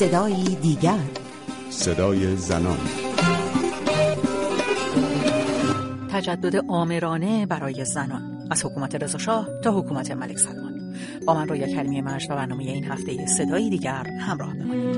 صدایی دیگر. صدای زنان. تجدد آمرانه برای زنان. از حکومت رضاشاه تا حکومت ملک سلمان. با من رویا کریمی مجد و برنامه این هفته صدایی دیگر همراه بمانید.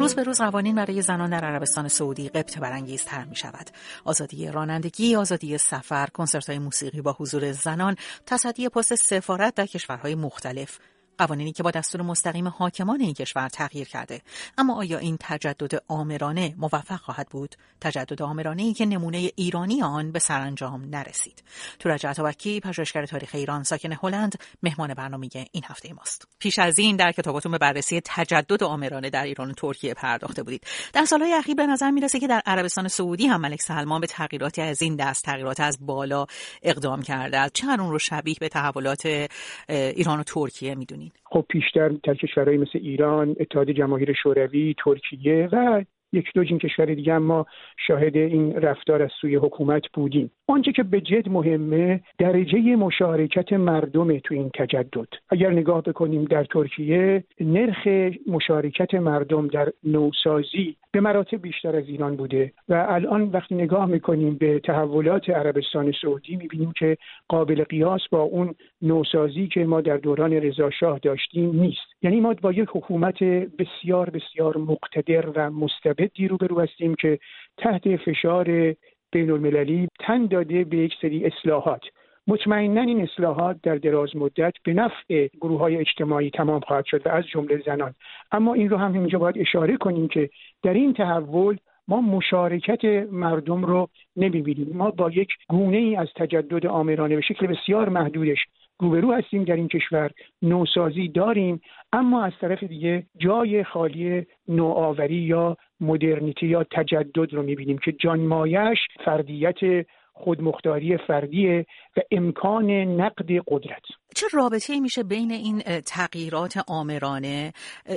روز به روز قوانین برای زنان در عربستان سعودی قبط برانگیزتر می شود. آزادی رانندگی، آزادی سفر، کنسرت های موسیقی با حضور زنان، تصدی پست سفارت در کشورهای مختلف، قوانینی که با دستور مستقیم حاکمان این کشور تغییر کرده. اما آیا این تجدد آمرانه موفق خواهد بود؟ تجدد آمرانه ای که نمونه ایرانی آن به سرانجام نرسید. تورج عطابکی پژوهشگر تاریخ ایران ساکن هلند مهمان برنامه این هفته ماست. پیش از این در کتاباتون به بررسی تجدد آمرانه در ایران و ترکیه پرداخته بودید. در سالهای اخیر به نظر می‌رسه که در عربستان سعودی هم ملک سلمان به تغییراتی از این دست تغییرات از بالا اقدام کرده چه اون رو شبیه به تحولات ایران و ترکیه می‌دونید؟ خب پیشتر در کشورهای مثل ایران اتحاد جماهیر شوروی ترکیه و یک دو جین کشور دیگه ما شاهد این رفتار از سوی حکومت بودیم. آنچه که به جد مهمه درجه مشارکت مردم تو این تجدد. اگر نگاه بکنیم در ترکیه نرخ مشارکت مردم در نوسازی به مراتب بیشتر از ایران بوده و الان وقتی نگاه می‌کنیم به تحولات عربستان سعودی می‌بینیم که قابل قیاس با اون نوسازی که ما در دوران رضاشاه داشتیم نیست. یعنی ما با یک حکومت بسیار بسیار مقتدر و مستبدی روبرو هستیم که تحت فشار بین المللی تن داده به یک سری اصلاحات. مطمئنا این اصلاحات در دراز مدت به نفع گروه های اجتماعی تمام خواهد شد و از جمله زنان. اما این رو هم اینجا باید اشاره کنیم که در این تحول ما مشارکت مردم رو نمی‌بینیم. ما با یک گونه ای از تجدد آمرانه به شکل بسیار محدودش روبرو هستیم در این کشور نوسازی داریم اما از طرف دیگه جای خالی نوآوری یا مدرنیتی یا تجدد رو می‌بینیم که جانمایش فردیت خودمختاری فردیه و امکان نقد قدرت. چه رابطه میشه بین این تغییرات آمرانه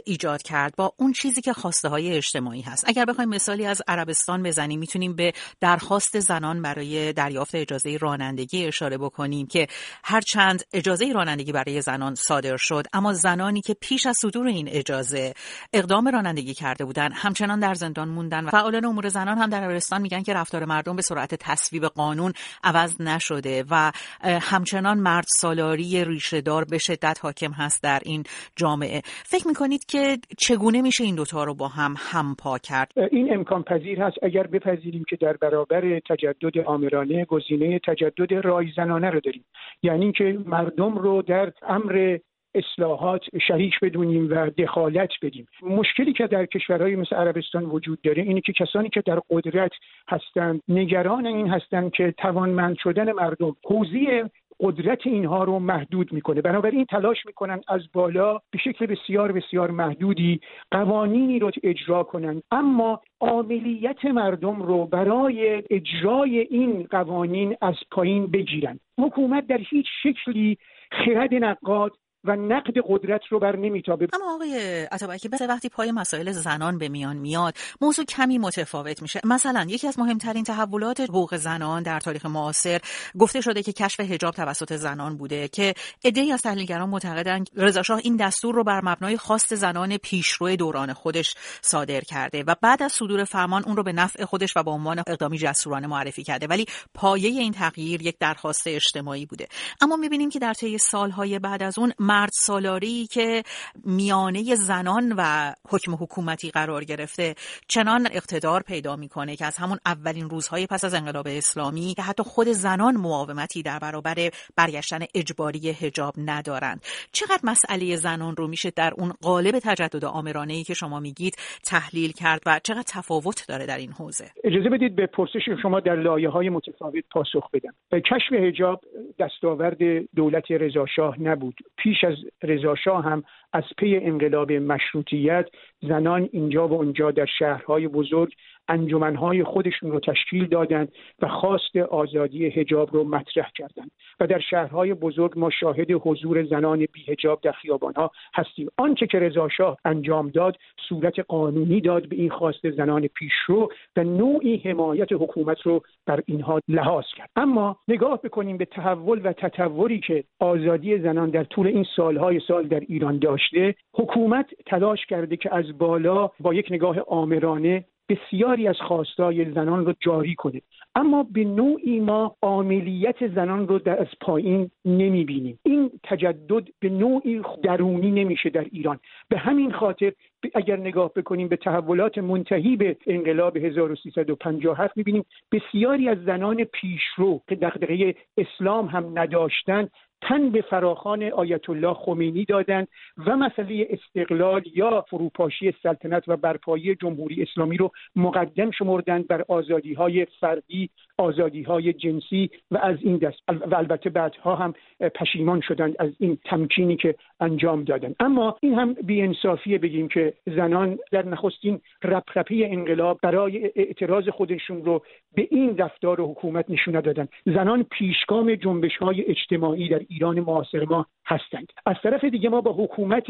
ایجاد کرد با اون چیزی که خواسته های اجتماعی هست؟ اگر بخوایم مثالی از عربستان بزنیم می‌تونیم به درخواست زنان برای دریافت اجازه رانندگی اشاره بکنیم که هرچند اجازه رانندگی برای زنان صادر شد اما زنانی که پیش از صدور این اجازه اقدام رانندگی کرده بودند همچنان در زندان موندن و فعالان امور زنان هم در عربستان میگن که رفتار مردم به سرعت تصویب قانون عوض نشده و همچنان مرد سالاری ریشهدار به شدت حاکم هست در این جامعه. فکر می‌کنید که چگونه میشه این دوتا رو با هم همپا کرد؟ این امکان پذیر هست. اگر بپذیریم که در برابر تجدد آمرانه گزینه تجدد رایزنانه رو داریم. یعنی که مردم رو در امر اصلاحات شریک بدونیم و دخالت بدیم. مشکلی که در کشورهای مثل عربستان وجود داره اینه که کسانی که در قدرت هستند نگران این هستند که توانمند شدن مردم حوزه قدرت اینها رو محدود می‌کنه. بنابراین تلاش می‌کنن از بالا به شکل بسیار بسیار محدودی قوانینی رو اجرا کنند اما عاملیت مردم رو برای اجرای این قوانین از پایین بگیرن. حکومت در هیچ شکلی خرد نقاد و نقد قدرت رو بر نمیتابه. اما آقای عطابکی بس وقتی پای مسائل زنان به میان میاد موضوع کمی متفاوت میشه. مثلا یکی از مهمترین تحولات حقوق زنان در تاریخ معاصر گفته شده که کشف حجاب توسط زنان بوده که عده‌ای از تحلیلگران معتقدند رضا این دستور رو بر مبنای خواست زنان پیشرو دوران خودش صادر کرده و بعد از صدور فرمان اون رو به نفع خودش و به عنوان اقدامی جسورانه معرفی کرده. ولی پایه این تغییر یک درخواست اجتماعی بوده. اما می‌بینیم که در طی سالهای بعد از اون مرد سالاری که میانه زنان و حکم حکومتی قرار گرفته چنان اقتدار پیدا می‌کنه که از همون اولین روزهای پس از انقلاب اسلامی که حتی خود زنان مقاومتی در برابر برگشتن اجباری حجاب ندارند. چقدر مسئله زنان رو میشه در اون قالب تجدد آمرانه ای که شما میگید تحلیل کرد و چقدر تفاوت داره در این حوزه؟ اجازه بدید به پرسش شما در لایه های متفاوت پاسخ بدم. کشف حجاب دستاورد دولت رضاشاه نبود. پیش از رضاشاه هم از پی انقلاب مشروطیت زنان اینجا و اونجا در شهرهای بزرگ انجمنهای خودشون رو تشکیل دادند و خواست آزادی حجاب رو مطرح کردند و در شهرهای بزرگ ما شاهد حضور زنان بیهجاب در خیابانها هستیم. آنچه که رضاشاه انجام داد صورت قانونی داد به این خواست زنان پیشرو و نوعی حمایت حکومت رو بر اینها لحاظ کرد. اما نگاه بکنیم به تحول و تطوری که آزادی زنان در طول این سالهای سال در ایران داشت گذشته حکومت تلاش کرده که از بالا با یک نگاه آمرانه بسیاری از خواستای زنان رو جاری کنه. اما به نوعی ما عاملیت زنان رو در از پایین نمی بینیم این تجدد به نوعی درونی نمیشه در ایران. به همین خاطر اگر نگاه بکنیم به تحولات منتهی به انقلاب 1357 می‌بینیم بسیاری از زنان پیشرو که دغدغه اسلام هم نداشتند تن به فراخان آیت الله خمینی دادند و مسئله استقلال یا فروپاشی سلطنت و برپایی جمهوری اسلامی رو مقدم شمردند بر آزادی های فردی آزادی های جنسی و از این دست. و البته بعدها هم پشیمان شدند از این تمکینی که انجام دادند. اما این هم بیانصافیه بگیم که زنان در نخستین رپرپی انقلاب برای اعتراض خودشون رو به این رفتار حکومت نشون دادن زنان پیشگام جنبش های اجتماعی در ایران معاصر ما هستند. از طرف دیگه ما با حکومت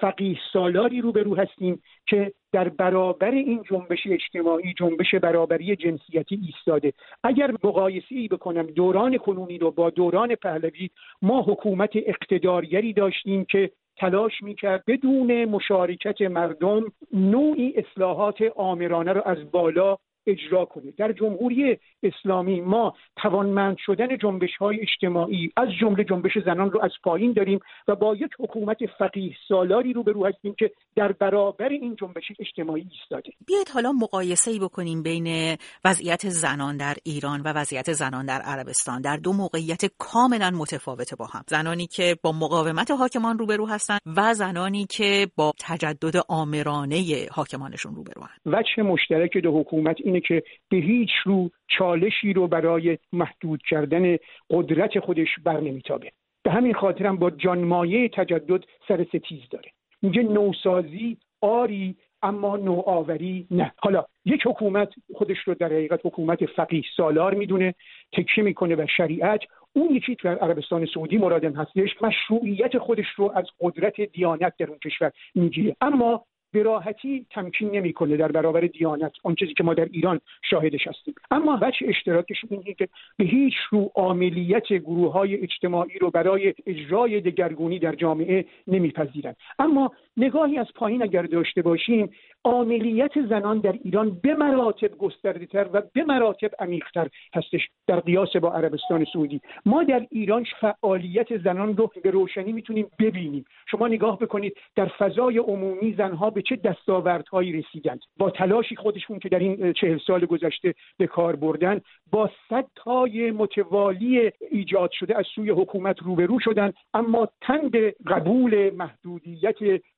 فقیه سالاری روبرو هستیم که در برابر این جنبش اجتماعی جنبش برابری جنسیتی ایستاده. اگر مقایسه ای بکنم دوران کنونی رو با دوران پهلوی ما حکومت اقتدارگری داشتیم که تلاش می‌کرد بدون مشارکت مردم نوعی اصلاحات آمرانه رو از بالا اجرا کنه در جمهوری اسلامی ما توانمند شدن جنبش های اجتماعی از جمله جنبش زنان رو از پایین داریم و با یک حکومت فقیه سالاری رو رو هستیم که در برابر این جنبش اجتماعی ایستاده. بیاید حالا مقایسه ای بکنیم بین وضعیت زنان در ایران و وضعیت زنان در عربستان. در دو موقعیت کاملا متفاوته با هم. زنانی که با مقاومت حاکمان روبرو هستند و زنانی که با تجدد آمرانه حاکمانشون روبرو هستند وجه مشترک دو حکومت اینه که به هیچ رو چالشی رو برای محدود کردن قدرت خودش بر نمیتابه. به همین خاطرم با جانمایه تجدد سر ستیز داره. میگه نوسازی آری اما نوآوری نه. حالا یک حکومت خودش رو در حقیقت حکومت فقیه سالار می‌دونه تکیه می‌کنه و شریعت اون یکی در عربستان سعودی مرادم هستش مشروعیت خودش رو از قدرت دیانت در اون کشور می‌گیره. اما به راحتی تمکین نمی‌کنه در برابر دیانت اون چیزی که ما در ایران شاهدش هستیم. اما وجه اشتراکش اینه که به هیچ رو عاملیت گروه های اجتماعی رو برای اجرای دگرگونی در جامعه نمیپذیرند اما نگاهی از پایین اگر داشته باشیم عاملیت زنان در ایران به مراتب گسترده تر و به مراتب عمیقتر هستش در قیاس با عربستان سعودی. ما در ایران فعالیت زنان رو به روشنی می‌تونیم ببینیم. شما نگاه بکنید در فضای عمومی زنها به چه دستاوردهایی رسیدند. با تلاشی خودشون که در این چهل سال گذشته به کار بردن با صدهای متوالی ایجاد شده از سوی حکومت روبرو شدند اما تن به قبول محدودیت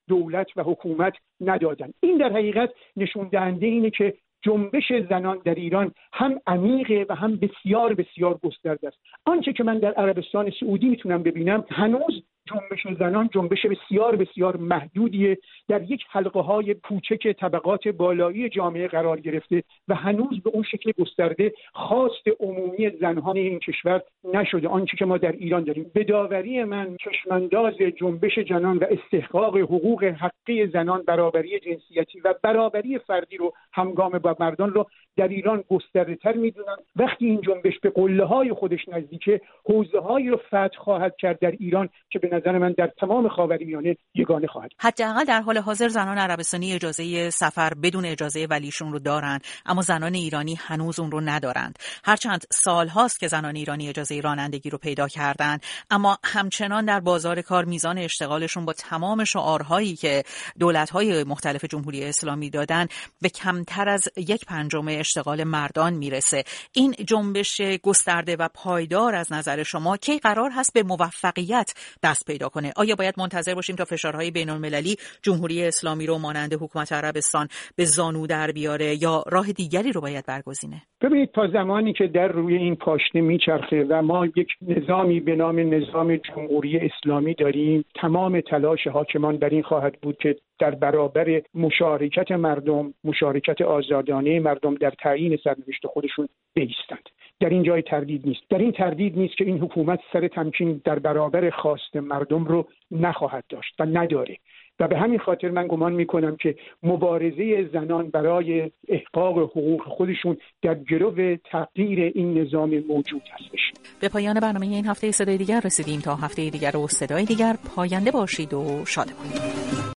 دولت و حکومت ندادن. این در حقیقت نشون دهنده اینه که جنبش زنان در ایران هم عمیقه و هم بسیار بسیار گسترده است. آنچه که من در عربستان سعودی می‌تونم ببینم هنوز جنبش زنان جنبش بسیار بسیار محدودیه. در یک حلقه های کوچک طبقات بالایی جامعه قرار گرفته و هنوز به اون شکل گسترده خواست عمومی زنان این کشور نشده. آنچه که ما در ایران داریم. به داوری من چشمانداز جنبش زنان و استحقاق حقوق حقی زنان برابری جنسیتی و برابری فردی رو همگام با مردان رو در ایران گسترده تر می‌دونن وقتی این جنبش به قله های خودش نزدیکه حوزه هایی رو فتح خواهد کرد در ایران که به نظر من در تمام خاورمیانه یگانه خواهد حداقل در حال حاضر زنان عربستانی اجازه سفر بدون اجازه ولیشون رو دارند اما زنان ایرانی هنوز اون رو ندارند. هرچند سال هاست که زنان ایرانی اجازه رانندگی رو پیدا کردند اما همچنان در بازار کار میزان اشتغالشون با تمام شعارهایی که دولت‌های مختلف جمهوری اسلامی دادن به کمتر از یک پنجم اشتغال مردان می‌رسه. این جنبش گسترده و پایدار از نظر شما کی قرار هست به موفقیت دست پیدا کنه. آیا باید منتظر باشیم تا فشارهای بین المللی جمهوری اسلامی رو مانند حکومت عربستان به زانو در بیاره یا راه دیگری رو باید برگزینه؟ ببینید تا زمانی که در روی این پاشنه میچرخه و ما یک نظامی به نام نظام جمهوری اسلامی داریم تمام تلاش حاکمان بر این خواهد بود که در برابر مشارکت مردم مشارکت آزادانه مردم در تعیین سرنوشت خودشون بیستند. در این جای تردید نیست. در این تردید نیست که این حکومت سر تمکین در برابر خواست مردم رو نخواهد داشت و نداره. و به همین خاطر من گمان می‌کنم که مبارزه زنان برای احقاق حقوق خودشون در جلو تغییر این نظام موجود هستش. به پایان برنامه این هفته صدای دیگر رسیدیم. تا هفته دیگر و صدای دیگر پاینده باشید و شادمان